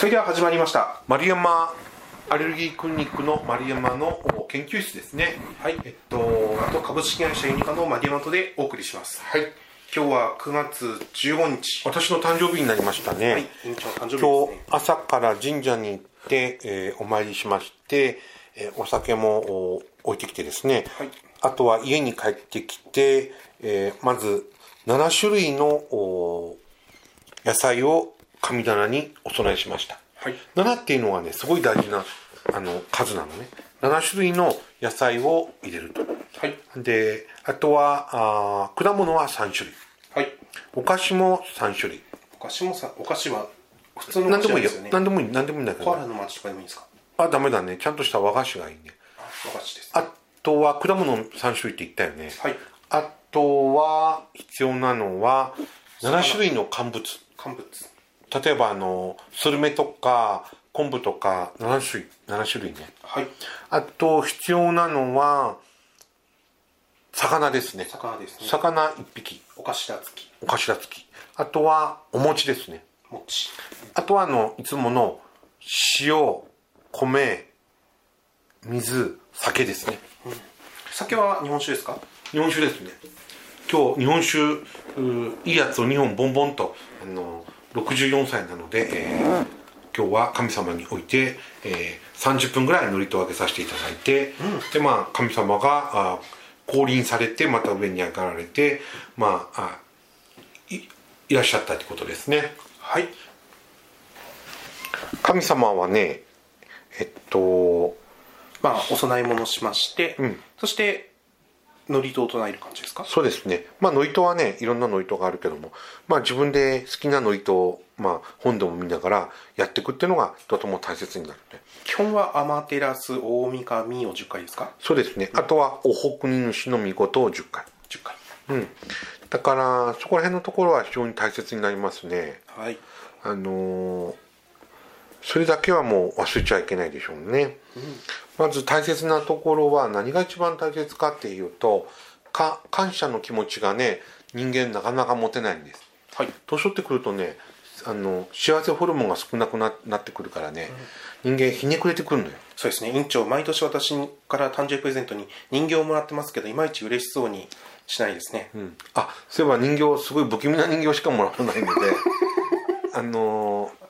それでは始まりました。丸山アレルギークリニックの丸山の研究室ですね。はい。えっとあと株式会社ユニカのマディマトでお送りします。はい。今日は9月15日。私の誕生日になりましたね、はい。院誕生日です今日ね朝から神社に行って、えーお参りしまして、えーお酒もお置いてきてですね、はい。あとは家に帰ってきて、えーまず7種類のお野菜を神棚にお供えしました、はい。7っていうのはねすごい大事なあの数なのね。7種類の野菜を入れると。はい。であとはあー果物は3種類。はい。お菓子も3種類。お菓子もさお菓子は普通のお何でもいいよ。菓子なんですよね。何でもいい。何でもいいんだけどコアラの町とかでもいいですか？あダメだね。ちゃんとした和菓子がいいね。お菓子です。あとは果物3種類って言ったよね。はい。あとは必要なのは7種類の乾物。乾物例えばあのスルメとか昆布とか7種類7種類ね。はい。あと必要なのは魚ですね。魚ですね。魚1匹。お菓子だつき。お頭付き。あとはお餅ですね。餅。あとはあのいつもの塩米水酒ですね。酒は日本酒ですか？日本酒ですね。今日日本酒いいやつを2本ボンボンとあの64歳なので、えー今日は神様に置いて、えー30分ぐらい祝詞をあげさせていただいて、でまあ神様があ降臨されてまた上に上がられてまああいいらっしゃったってことですね。はい。神様はねえっとまあお供え物しまして、ん。そして祝詞を唱える感じですか？そうですね。まあノイトはねいろんなノイトがあるけども。まあ自分で好きなノイトをまあ本でも見ながらやっていくっていうのがとても大切になるね。基本はアマテラス大神を10回ですか？そうですね。あとはお北に主の御事を10回。10回。うん。だからそこら辺のところは非常に大切になりますね。はい。あのーそれだけはもう忘れちゃいけないでしょうね、まず大切なところは何が一番大切かっていうとか感謝の気持ちがね人間なかなか持てないんです。はい。年取ってくるとねあの幸せホルモンが少なくななってくるからね、人間ひねくれてくるのよ。そうですね。院長毎年私から誕生日プレゼントに人形をもらってますけどいまいち嬉しそうにしないですね、うん。あそういえば人形すごい不気味な人形しかもらわないので あのー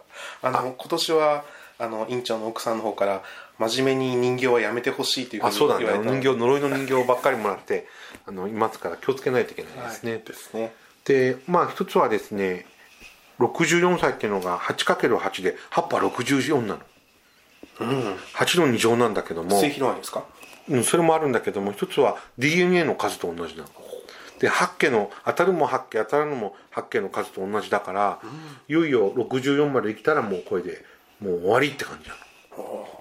あの今年はあの院長の奥さんの方から真面目に人形はやめてほしいというふうにあそうだね。人形呪いの人形ばっかりもらってあのいますから気をつけないといけないですね、はいですね。でまあ一つはですね64歳っていうのが 8×8 で8波64なの。うん。8の2乗なんだけども末広がりですか？うん、それもあるんだけども一つは DNA の数と同じなの。で八家の当たるも八家当たらぬも八家の数と同じだから、いよいよ64まで生きたらもうこれでもう終わりって感じなの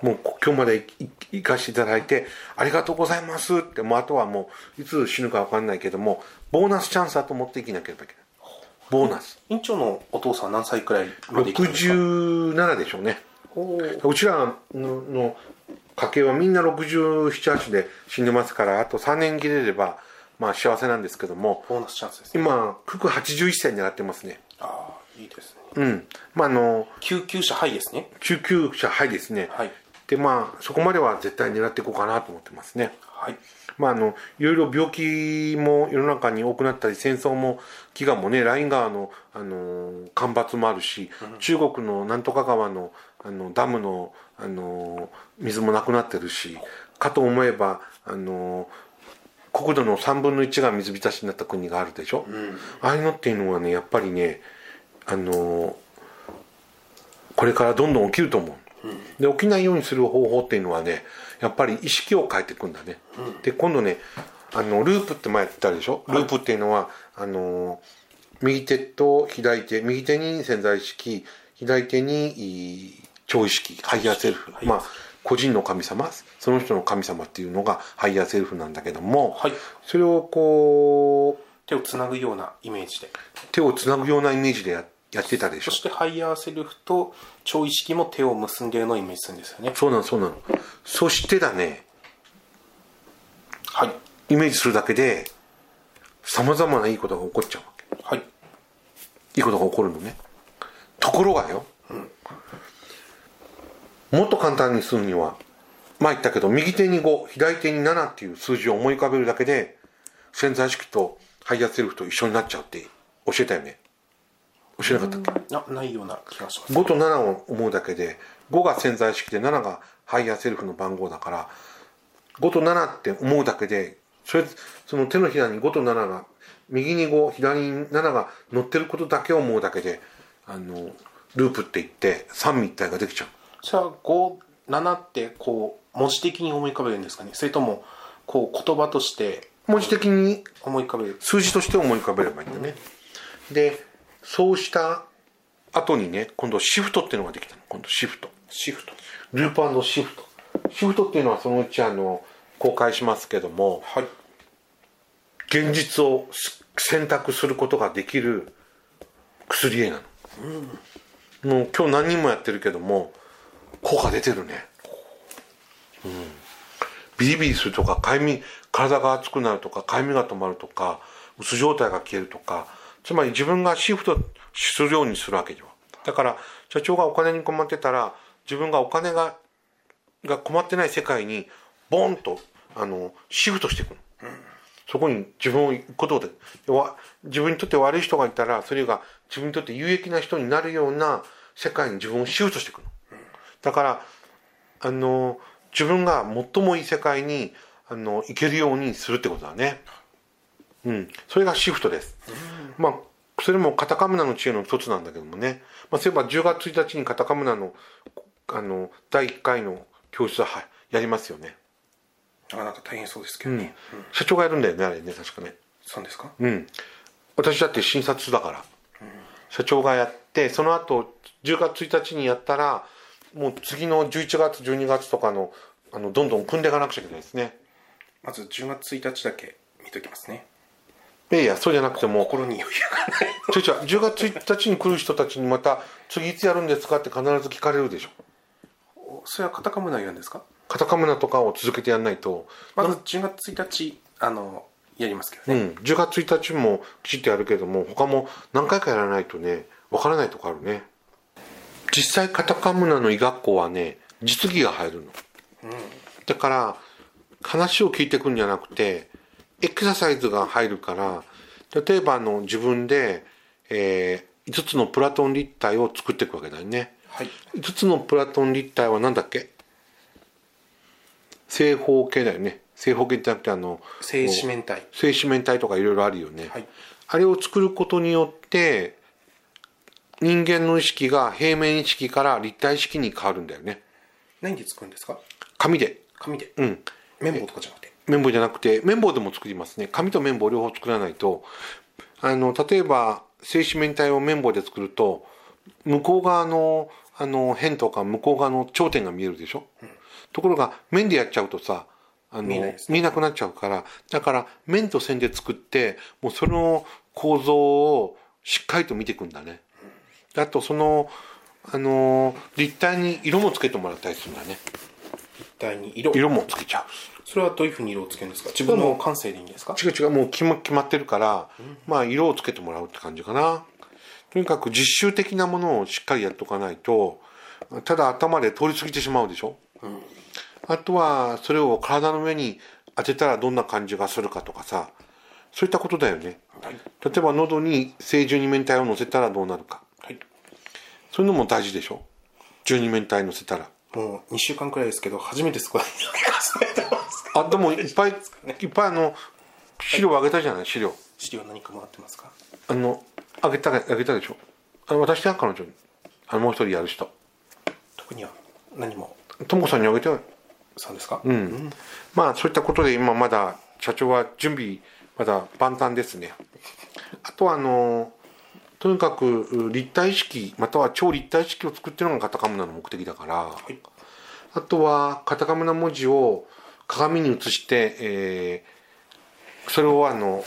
もう今日まで行かせていただいてありがとうございますってもうあとはもういつ死ぬか分かんないけどもボーナスチャンスだと思って生きなければいけない。ボーナス。院長のお父さん何歳くらいまで生きたんですか？67でしょうねうちらのの家系はみんな678で死んでますからあと3年切れればまあ幸せなんですけどもボーナスチャンスですね。今九九81歳狙ってますね。ああいいですねうん。まああの救急車ハイですね。中級者はいですね、はい。でまあそこまでは絶対狙っていこうかなと思ってますね。はい。まああのいろいろ病気も世の中に多くなったり戦争も飢餓もねライン川の、あの干ばつもあるし、中国のなんとか川のあのダムの、あの水もなくなってるしかと思えば、あの国土の3分の1が水浸しになった国があるでしょ、ああいうのっていうのはねやっぱりねあのこれからどんどん起きると思う、で起きないようにする方法っていうのはねやっぱり意識を変えていくんだね、で今度ねあのループって前言ったでしょ、ループっていうのはあの右手と左手右手に潜在意識左手にい超意識ハイヤーセルフ、まあ個人の神様その人の神様っていうのがハイヤーセルフなんだけども、はい。それをこう手をつなぐようなイメージで。手をつなぐようなイメージでややってたでしょ。そしてハイヤーセルフと超意識も手を結んでいるのをイメージするんですよね。そうなのそうなの。そしてだね。はい。イメージするだけでさまざまないいことが起こっちゃうわはい。けいいことが起こるのね。ところがよ、もっと簡単にするにはまあ言ったけど右手に5左手に7っていう数字を思い浮かべるだけで潜在意識とハイヤーセルフと一緒になっちゃうって教えたよね教えなかったっけあないような気がします。5と7を思うだけで5が潜在意識で7がハイヤーセルフの番号だから5と7って思うだけでそれその手のひらに5と7が右に5左に7が乗ってることだけを思うだけであのループっていって三位一体ができちゃう。じゃあ57ってこう文字的に思い浮かべるんですかね？それともこう言葉として文字的に思い浮かべる。数字として思い浮かべればいいんだね、でそうした後にね今度シフトっていうのができたの。今度シフト。シフト。ループシフト。シフトっていうのはそのうちあの公開しますけどもはい。現実を選択することができる薬絵なの、もう今日何人もやってるけども効果出てるね。うん。ビリビリするとかかゆみ体が熱くなるとかかゆみが止まるとか薄状態が消えるとかつまり自分がシフトするようにするわけよ。だから社長がお金に困ってたら自分がお金がが困ってない世界にボンとあのシフトしていくの、そこに自分を行くことで。自分にとって悪い人がいたらそれが自分にとって有益な人になるような世界に自分をシフトしていくの、だからあの自分が最もいい世界にあの行けるようにするってことだね。うん。それがシフトです、まあそれもカタカムナの知恵の一つなんだけどもね、まあ、そういえば10月1日にカタカムナのあの第1回の教室ははやりますよね、あなんか大変そうですけうん。どね、社長がやるんだよねあれね確かね。そうですか？うん。私だって診察だから、社長がやってその後10月1日にやったらもう次の11月12月とかのあのどんどん組んでいかなくちゃいけないですね。まず10月1日だけ見ときますねいやいやそうじゃなくても心に余裕がないちょいちょい10月1日に来る人たちにまた次いつやるんですかって必ず聞かれるでしょ。それはカタカムナ言うんですか？カタカムナとかを続けてやんないと。まず10月1日あのやりますけどね、うん、10月1日もきちっとやるけども他も何回かやらないとねわからないとこあるね。実際カタカムナの医学校はね実技が入るの、だから話を聞いてくんじゃなくてエクササイズが入るから例えばあの自分で、えー、5つのプラトン立体を作っていくわけだよね。はい。5つのプラトン立体は何だっけ？正方形だよね。正方形じゃなくてあの正四面体。正四面体とかいろいろあるよね、はい。あれを作ることによって人間の意識が平面意識から立体意識に変わるんだよね。何で作るんですか？紙で。紙で。うん。綿棒とかじゃ綿棒じゃなくて綿棒でも作りますね。紙と綿棒両方作らないと。あの例えば正四面体を綿棒で作ると向こう側のあの辺とか向こう側の頂点が見えるでしょ、ところが面でやっちゃうとさあの見えね。見えなくなっちゃうからだから面と線で作ってもうその構造をしっかりと見ていくんだね、あとそのあの立体に色もつけてもらったりするんだね。立体に色。色もつけちゃう。それはどういうふうに色をつけるんですか？自分の感性でいいんですか？違う違う。もう決ま決まってるから、まあ色をつけてもらうって感じかな。とにかく実習的なものをしっかりやっとかないとただ頭で通り過ぎてしまうでしょ、あとはそれを体の上に当てたらどんな感じがするかとかさ。そういったことだよね、はい。例えば喉に正十二面体を乗せたらどうなるかはいそういうのも大事でしょ十二面体乗せたらもう2週間くらいですけど初めてそこに始めてますあでもいっぱいいっぱいあの資料あげたじゃない？資料資料何かもらってますか？あの、あげた、あげたでしょ？あの、私は彼女に。あの、もう一人やる人。特には何も？ともこさんにあげてよ。そうですか？うん。まあ、そういったことで今まだ、社長は準備、まだ万端ですね。あとは、あの、とにかく立体意識、または超立体意識を作ってるのがカタカムナの目的だから、はいあとはカタカムナ文字を鏡に映して、えーそれをあの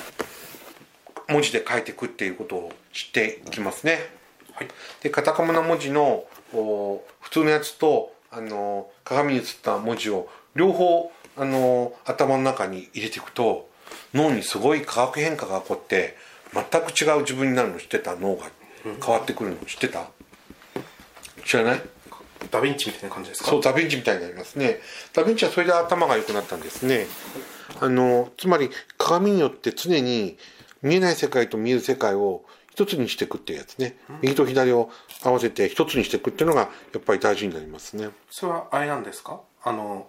文字で書いていくっていうことをしていきますね。はいでカタカムナ文字のお普通のやつとあの鏡に映った文字を両方あの頭の中に入れていくと脳にすごい化学変化が起こって全く違う自分になるの知ってた脳が変わってくるの知ってた？知らない？ダヴィンチみたいな感じですか？そうダヴィンチみたいになりますね。ダヴィンチはそれで頭が良くなったんですね。あのつまり鏡によって常に見えない世界と見える世界を一つにしていくっていうやつね、右と左を合わせて一つにしていくっていうのがやっぱり大事になりますね。それはあれなんですか？あの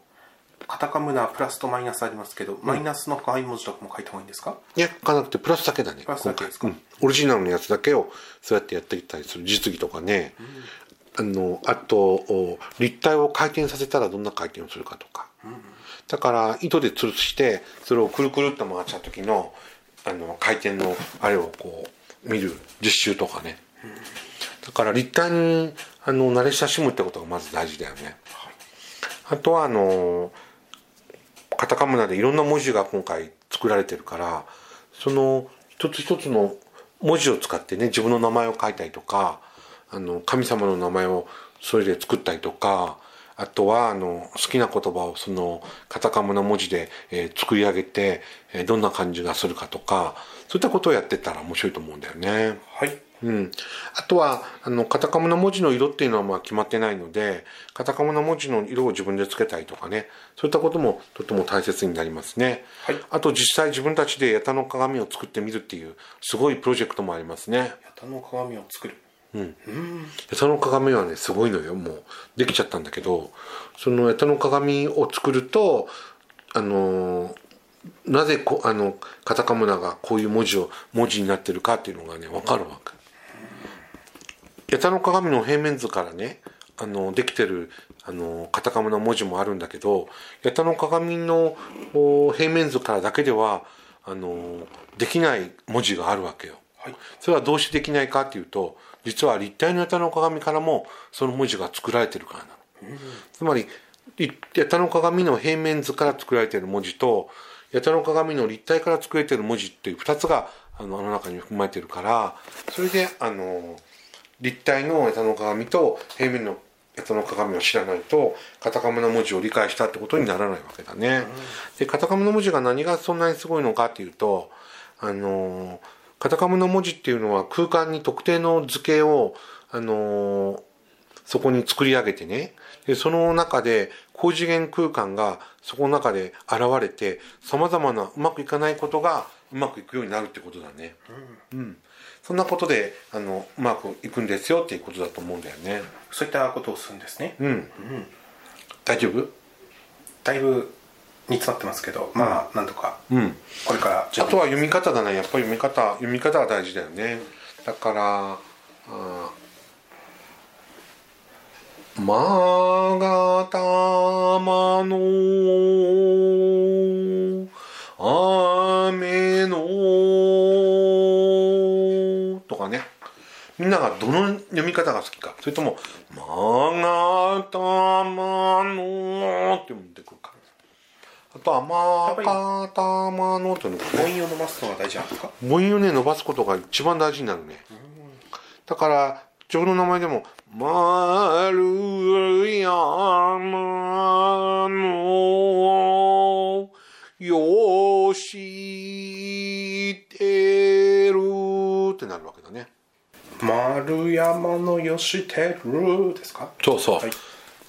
カタカムナプラスとマイナスありますけど、マイナスの可愛い文字とかも書いた方がいいんですか？いや書かなくてプラスだけだねプラスだけですか？うん。オリジナルのやつだけをそうやってやっていったりする実技とかね、あのあとお立体を回転させたらどんな回転をするかとか、だから糸で吊るしてそれをくるくるっと回した時のあの回転のあれをこう見る実習とかね、だから立体にあの慣れ親しむってことがまず大事だよね、あとはあのカタカムナでいろんな文字が今回作られてるからその一つ一つの文字を使ってね自分の名前を書いたりとかあの神様の名前をそれで作ったりとかあとはあの好きな言葉をそのカタカムナ文字で、えー作り上げて、えーどんな感じがするかとかそういったことをやってたら面白いと思うんだよね。はいうん、あとはあのカタカムナ文字の色っていうのはまあ決まってないのでカタカムナ文字の色を自分でつけたりとかね。そういったこともとても大切になりますね、はい。あと実際自分たちで八田の鏡を作ってみるっていうすごいプロジェクトもありますね。ヤタの鏡を作る。八田の鏡はねすごいのよ。もうできちゃったんだけどその八田の鏡を作るとあのーなぜこあのカタカムナがこういう文字を文字になってるかっていうのがね分かるわけ八田の鏡の平面図からねあのできてるあのカタカムナ文字もあるんだけど八田の鏡のお平面図からだけではあのできない文字があるわけよ。はいそれはどうしてできないかっていうと実は立体の八田の鏡からもその文字が作られてるからなの。つまりい八田の鏡の平面図から作られている文字と八田の鏡の立体から作られている文字っていう2つがあのあの中に含まれているからそれであの立体の八田の鏡と平面の八田の鏡を知らないとカタカムの文字を理解したってことにならないわけだね。でカタカムの文字が何がそんなにすごいのかっていうとあのカタカムの文字っていうのは空間に特定の図形をあのそこに作り上げてねでその中で高次元空間がそこの中で現れてさまざまなうまくいかないことがうまくいくようになるってことだね。うんそんなことであのうまくいくんですよっていうことだと思うんだよね。そういったことをするんですね、うん。大丈夫？だいぶ煮詰まってますけどまあなんとかうん。これからあとは読み方だね。やっぱり読み方読み方が大事だよね。だから。あーまがたまのみんながどの読み方が好きか。それとも「まがたまの」って読んでくるか。あとは「まがたまの」って読んでくる母音を伸ばすのが大事なんですか？母音をね伸ばすことが一番大事になるね。だから自分の名前でも「まる山山のよしてるですか？そうそう。はい。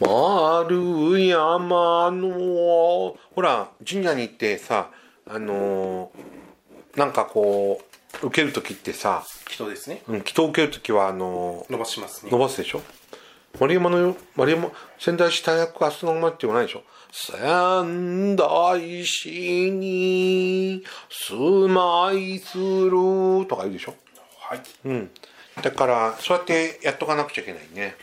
丸山のほら神社に行ってさあのーなんかこう受ける時ってさ、人ですね。うん、祈祷を受ける時はあのー伸ばしますね。伸ばすでしょ？丸山の丸山仙台市大学明日の前って言わないでしょ？仙台市に住まいするとか言うでしょ？はい、うんだからそうやってやっとかなくちゃいけないね。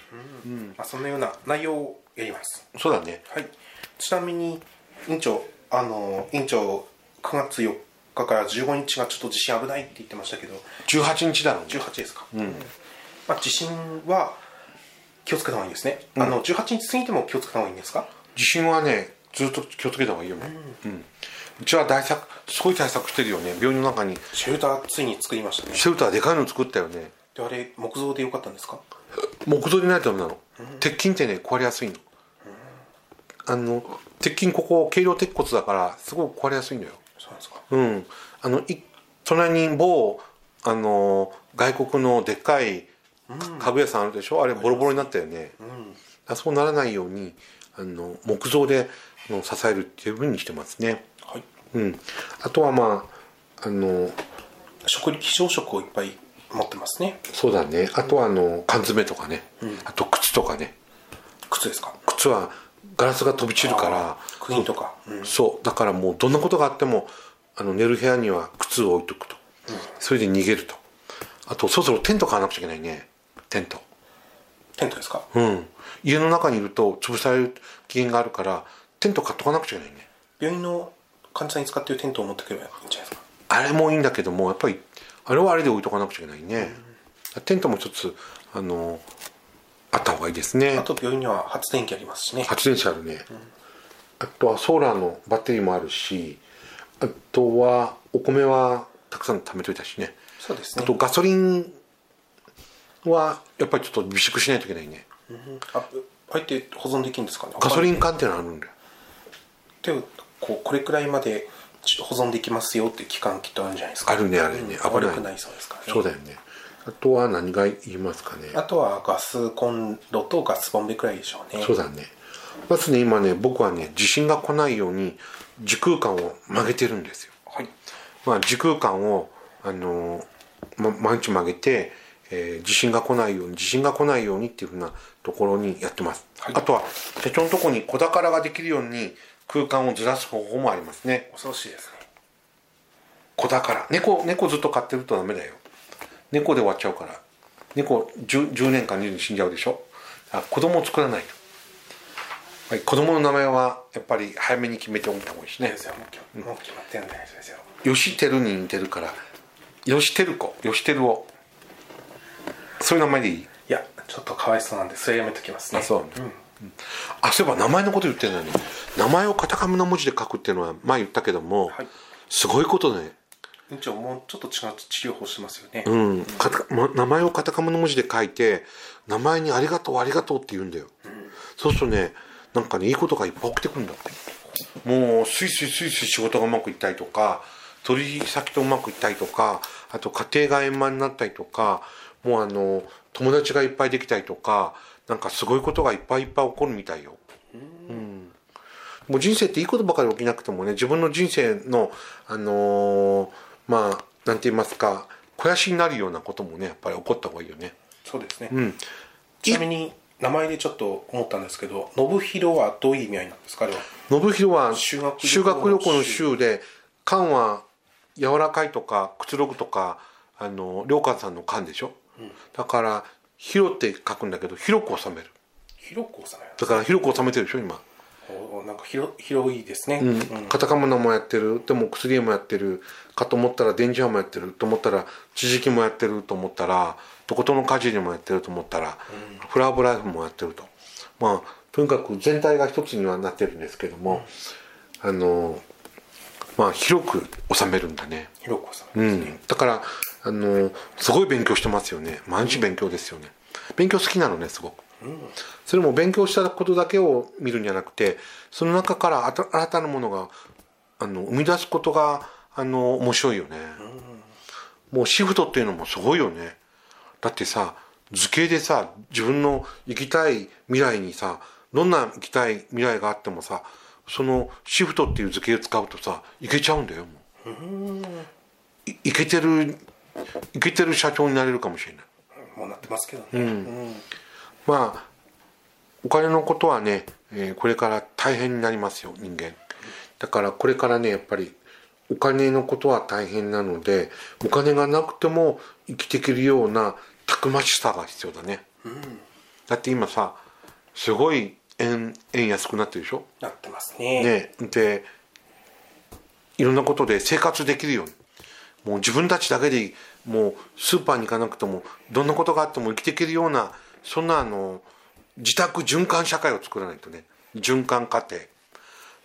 まあ、そんなような内容をやります。そうだね。はい。ちなみに委員長あの委員長9月4日から15日がちょっと地震危ないって言ってましたけど。18日だろうね。18ですか、まあ、地震は気をつけた方がいいですね、あの18日過ぎても気をつけた方がいいんですか？地震はねずっと気をつけた方がいいよ。ね、うん。うちは対策すごい対策してるよね。病院の中に。シェルターついに作りましたね。シェルターでかいの作ったよねであれ木造でよかったんですか？木造でないとダメなの、鉄筋ってね壊れやすいの、あの鉄筋ここ軽量鉄骨だからすごく壊れやすいのよ。そうなんですか。うん。あのい隣に某あの外国のでっかい家具屋さんあるでしょ？あれボロボロになったよね、あそうならないようにあの木造であの支えるっていうふうにしてますね。はい。うん。あとはまああの食非常食をいっぱい持ってますね。そうだね。あとはあの缶詰とかね、あと靴とかね。靴ですか？靴はガラスが飛び散るから。クイーンとか、う。ん。そう。だからもうどんなことがあってもあの寝る部屋には靴を置いとくと、それで逃げると。あとそろそろテント買わなくちゃいけないね。テント。テントですか？うん。家の中にいると潰される危険があるからテント買っとかなくちゃいけないね。病院の患者さんに使っているテントを持ってくればいいんじゃないですか？あれもいいんだけどもやっぱりあれはあれで置いとかなくちゃいけないね、テントも一つあのあった方がいいですね。あと病院には発電機ありますしね。発電車あるね、あとはソーラーのバッテリーもあるしあとはお米はたくさん貯めといたしね。そうですね。あとガソリンはやっぱりちょっと備蓄しないといけないね。うん。ああえて保存できるんですかね。ガソリン缶っていうのあるんだよ。でこうこれくらいまで保存できますよっていう期間きっとあるんじゃないですか。あるねあるね。うん。危ない悪くないそうですからね。そうだよね。あとは何が言いますかね。あとはガスコンロとガスボンベくらいでしょうね。そうだね。まずね今ね僕はね地震が来ないように時空間を曲げてるんですよ。はい。まあ、時空間を、あのーま、毎日曲げて、えー地震が来ないように地震が来ないようにっていうふうなところにやってます、はい。あとは手帳のところに小宝ができるように空間をずらす方法もありますね。恐ろしいですね。小宝。猫猫ずっと飼ってるとダメだよ。猫で終わっちゃうから。猫 10, 10年間に死んじゃうでしょ。あ子供を作らないと、はい、子供の名前はやっぱり早めに決めておいた方がいいしね。ですよ。もうもう決まってるんじゃないですよ吉輝に似てるから。吉輝子。吉輝を。そういう名前でいい？いやちょっとかわいそうなんでそれやめときますね。あそううんあそういえば名前のこと言ってるのに。名前をカタカナ文字で書くっていうのは前言ったけども、はい。すごいことね。院長もうちょっと違う治療法してますよね、うん。名前をカタカナ文字で書いて名前に「ありがとうありがとう」って言うんだよ、そうするとねなんかねいいことがいっぱい起きてくるんだって。もうスイスイスイスイ仕事がうまくいったりとか取引先とうまくいったりとかあと家庭が円満になったりとかもうあの友達がいっぱいできたりとかなんかすごいことがいっぱいいっぱい起こるみたいよ。もう人生っていいことばかり起きなくてもね自分の人生のあのーまあなんて言いますか肥やしになるようなこともねやっぱり起こった方がいいよね。そうですね、うん。ちなみに名前でちょっと思ったんですけど信弘はどういう意味合いなんですか？あれは。信弘は修学旅行の修学旅行の修で缶は柔らかいとかくつろぐとかあの良寛さんの缶でしょ、だから「広」って書くんだけど広く収める。広く収める。だから広く収めてるでしょ今。おなんか広広いですね、うん。うん。カタカナもやってる。でも薬もやってる。かと思ったら電磁波もやってる。と思ったら地磁気もやってると思ったらとことの舵にもやってると思ったら、フラワーブライフもやってると。まあとにかく全体が一つにはなってるんですけども、あのまあ広く収めるんだね。広く収うめるね、ん。だからあのすごい勉強してますよね。毎日勉強ですよね。勉強好きなのねすごく。それも勉強したことだけを見るんじゃなくてその中から新たなものがあの生み出すことがあの面白いよね、もうシフトっていうのもすごいよね。だってさ図形でさ自分の行きたい未来にさどんな行きたい未来があってもさそのシフトっていう図形を使うとさ行けちゃうんだよもう。いいけてるいけてる社長になれるかもしれない。もうなってますけどね、うん。まあお金のことはね、えーこれから大変になりますよ人間。だからこれからねやっぱりお金のことは大変なのでお金がなくても生きていけるようなたくましさが必要だね、だって今さすごい円円安くなってるでしょ？なってますね。ね。でいろんなことで生活できるようにもう自分たちだけでもうスーパーに行かなくてもどんなことがあっても生きていけるようなそんなあの自宅循環社会を作らないとね。循環過程。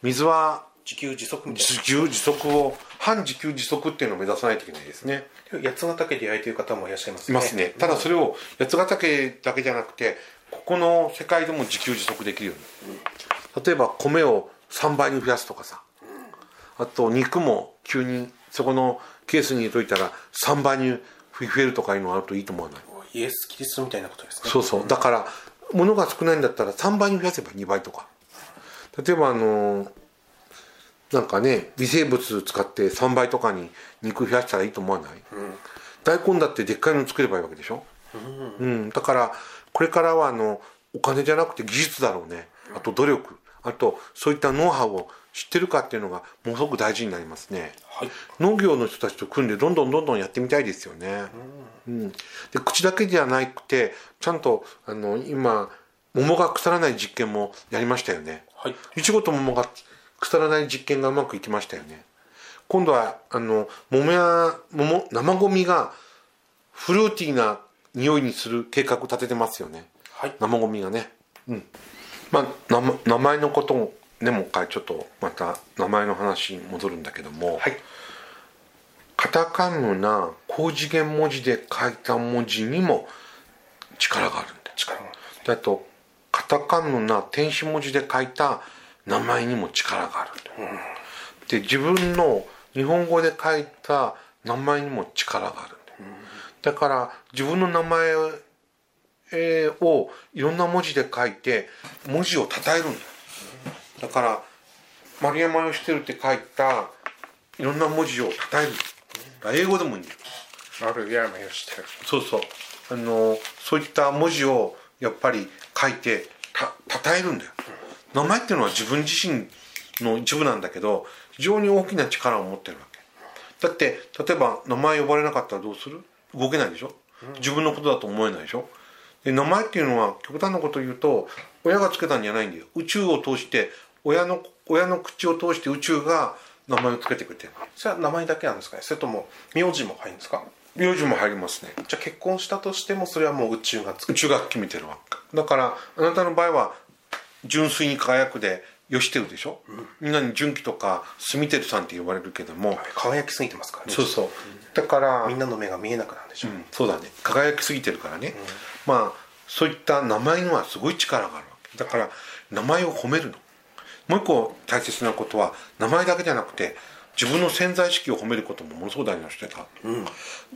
水は自給自足みたい自給自足を反自給自足っていうのを目指さないといけないですね。な八ヶ岳で焼いてる方もいらっしゃいますいますね。ただそれを八ヶ岳だけじゃなくてここの世界でも自給自足できるように。例えば米を3倍に増やすとかさ。あと肉も急にそこのケースに入れといたら3倍に増えるとかいうのがあるといいと思わない？イエス・キリストみたいなことですねそうそう。だから物が少ないんだったら3倍に増やせば2倍とか。例えばあのなんかね微生物使って3倍とかに肉増やしたらいいと思わない、大根だってでっかいの作ればいいわけでしょ、うん。だからこれからはあのお金じゃなくて技術だろうね。あと努力あとそういったノウハウを知ってるかっていうのがものすごく大事になりますね、はい。農業の人たちと組んでどんどんどんどんやってみたいですよね、うん。で口だけじゃなくてちゃんとあの今桃が腐らない実験もやりましたよね。はい。いちごと桃が腐らない実験がうまくいきましたよね。今度はあの桃や桃生ゴミがフルーティーな匂いにする計画を立ててますよね。はい。生ゴミがね。うんまあ名前のこともねもう一回ちょっとまた名前の話に戻るんだけども、はい。カタカナな高次元文字で書いた文字にも力があるんだよ。力がであとカタカナな天使文字で書いた名前にも力があるんだよ、で自分の日本語で書いた名前にも力があるんだよ、だから自分の名前えーをいろんな文字で書いて文字を称えるんだ。よだから丸山義輝って書いたいろんな文字を称える。英語でもいいんだよ。あるやめよしてる。そうそう。あのそういった文字をやっぱり書いてた称えるんだよ。名前っていうのは自分自身の一部なんだけど非常に大きな力を持ってるわけ。だって例えば名前呼ばれなかったらどうする？動けないでしょ？自分のことだと思えないでしょ？で名前っていうのは極端なこと言うと親がつけたんじゃないんだよ。宇宙を通して親の親の口を通して宇宙が名前をつけてくれてる。それは名前だけなんですかね？それとも名字も入るんですか？名字も入りますね。じゃあ結婚したとしてもそれはもう宇宙がつく宇宙が決めてるわけだからあなたの場合は純粋に輝くで義輝でしょ、みんなに純喜とか住輝さんって呼ばれるけども、輝きすぎてますからね。そうそう。だからみんなの目が見えなくなるんでしょ？う、うん。そうだね。輝きすぎてるからね、まあそういった名前にはすごい力があるわけ。だから名前を褒めるの。もう一個大切なことは名前だけじゃなくて自分の潜在意識を褒めることもものすごく大事なしてた、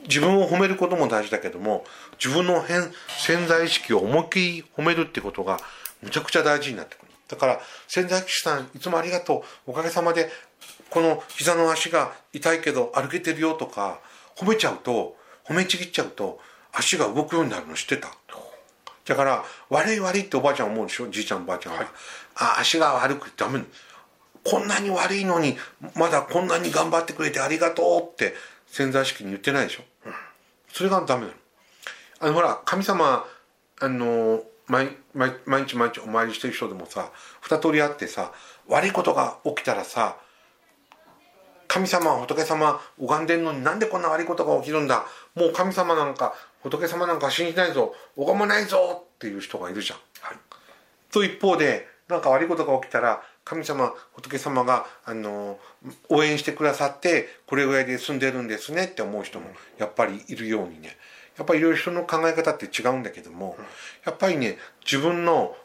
自分を褒めることも大事だけども自分の変潜在意識を思いっきり褒めるってことがむちゃくちゃ大事になってくるだから潜在意識さんいつもありがとう。おかげさまでこの膝の足が痛いけど歩けてるよとか褒めちゃうと褒めちぎっちゃうと足が動くようになるの知ってただから悪い悪いっておばあちゃん思うでしょ？じいちゃんおばあちゃんは、あ足が悪くてダメこんなに悪いのにまだこんなに頑張ってくれてありがとうって潜在意識に言ってないでしょ、それがダメなの。あのほら神様あの毎毎毎日毎日お参りしてる人でもさ二通りあってさ悪いことが起きたらさ神様仏様拝んでんのになんでこんな悪いことが起きるんだ？もう神様なんか仏様なんか信じないぞ拝まないぞっていう人がいるじゃん、はい、と一方でなんか悪いことが起きたら神様仏様があの応援してくださってこれぐらいで済んでるんですねって思う人もやっぱりいるようにねやっぱりいろいろ人の考え方って違うんだけども、やっぱりね自分の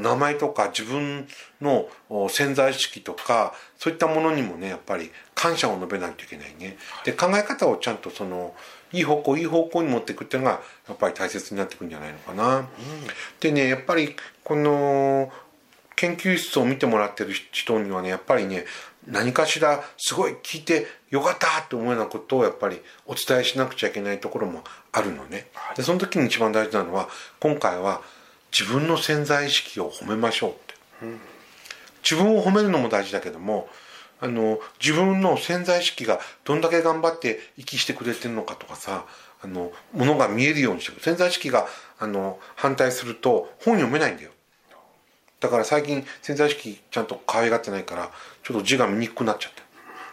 名前とか自分の潜在意識とかそういったものにもねやっぱり感謝を述べないといけないね。で考え方をちゃんとそのいい方向いい方向に持っていくっていうのがやっぱり大切になってくるんじゃないのかな、うん、でねやっぱりこの研究室を見てもらってる人にはねやっぱりね何かしらすごい聞いてよかったって思うようなことをやっぱりお伝えしなくちゃいけないところもあるのね。でその時に一番大事なのは今回は自分の潜在意識を褒めましょうって、うん、自分を褒めるのも大事だけどもあの自分の潜在意識がどんだけ頑張って息してくれてるのかとかさあのものが見えるようにしてる。潜在意識があの反対すると本読めないんだよ。だから最近潜在意識ちゃんと可愛がってないからちょっと字が見にくくなっちゃった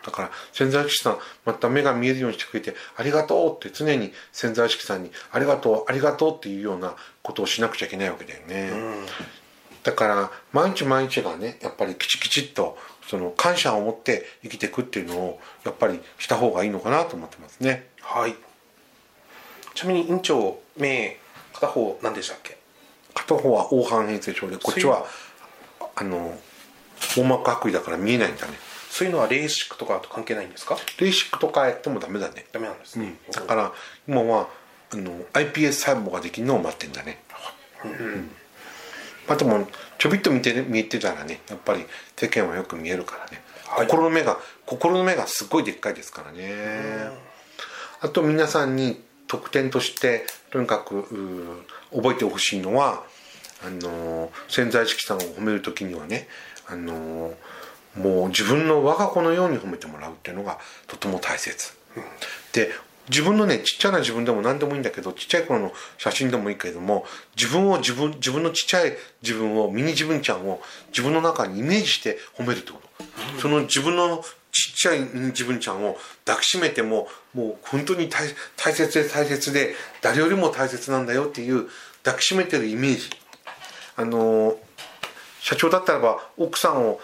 だから潜在意識さんまた目が見えるようにしてくれてありがとうって常に潜在意識さんにありがとうありがとうっていうようなことをしなくちゃいけないわけだよね、だから毎日毎日がねやっぱりきちきちっとその感謝を持って生きていくっていうのをやっぱりした方がいいのかなと思ってますね。はい。ちなみに院長名片方何でしたっけ？片方は黄斑変性症でこっちはあの網膜剥離だから見えないんだねそういうのはレーシックとかと関係ないんですか？レーシックとかやってもダメだね。ダメなんですね、うん、だから今はあの iPS 細胞ができるのを待ってんだね、うんあともちょびっと見て、ね、見えてたらねやっぱり世間はよく見えるからね、はい。心の目が心の目がすごいでっかいですからね、あと皆さんに特典としてとにかく覚えてほしいのはあのー潜在意識さんを褒める時にはねあのーもう自分の我が子のように褒めてもらうっていうのがとても大切、で自分のねちっちゃな自分でも何でもいいんだけどちっちゃい頃の写真でもいいけれども自分を自分自分のちっちゃい自分をミニ自分ちゃんを自分の中にイメージして褒めるってこと、その自分のちっちゃいミニ自分ちゃんを抱きしめてももう本当に大大切で大切で誰よりも大切なんだよっていう抱きしめてるイメージ。あの社長だったらば奥さんを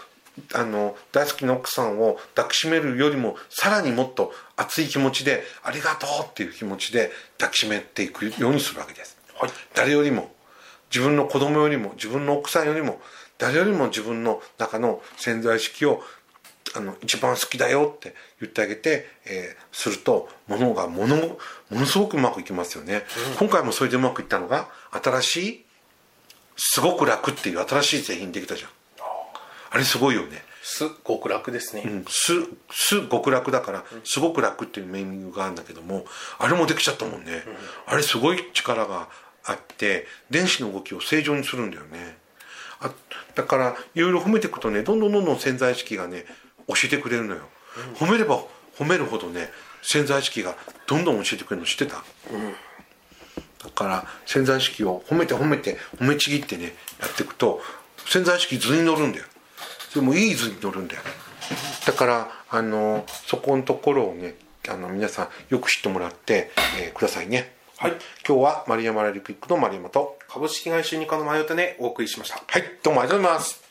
あの大好きな奥さんを抱きしめるよりもさらにもっと熱い気持ちで「ありがとう」っていう気持ちで抱きしめていくようにするわけです、誰よりも自分の子供よりも自分の奥さんよりも誰よりも自分の中の潜在意識をあの一番好きだよって言ってあげて、えーするとものがものものすごくうまくいきますよね、今回もそれでうまくいったのが新しいすごく楽っていう新しい製品できたじゃんあれすごいよね。す極楽ですね、うん。すす極楽だからすごく楽っていうネーミングがあるんだけどもあれもできちゃったもんね、あれすごい力があって電子の動きを正常にするんだよね。あだからいろいろ褒めていくとねどんどんどんどん潜在意識がね教えてくれるのよ、褒めれば褒めるほどね潜在意識がどんどん教えてくれるの知ってた、だから潜在意識を褒めて褒めて褒めちぎってねやっていくと潜在意識図に乗るんだよそれもいい図に乗るんだよ。だからあのそこのところをねあの皆さんよく知ってもらって、えーくださいね。はい。今日は丸山ラリクイックの丸山と株式会社ニカのマヨテでお送りしました。はいどうもありがとうございます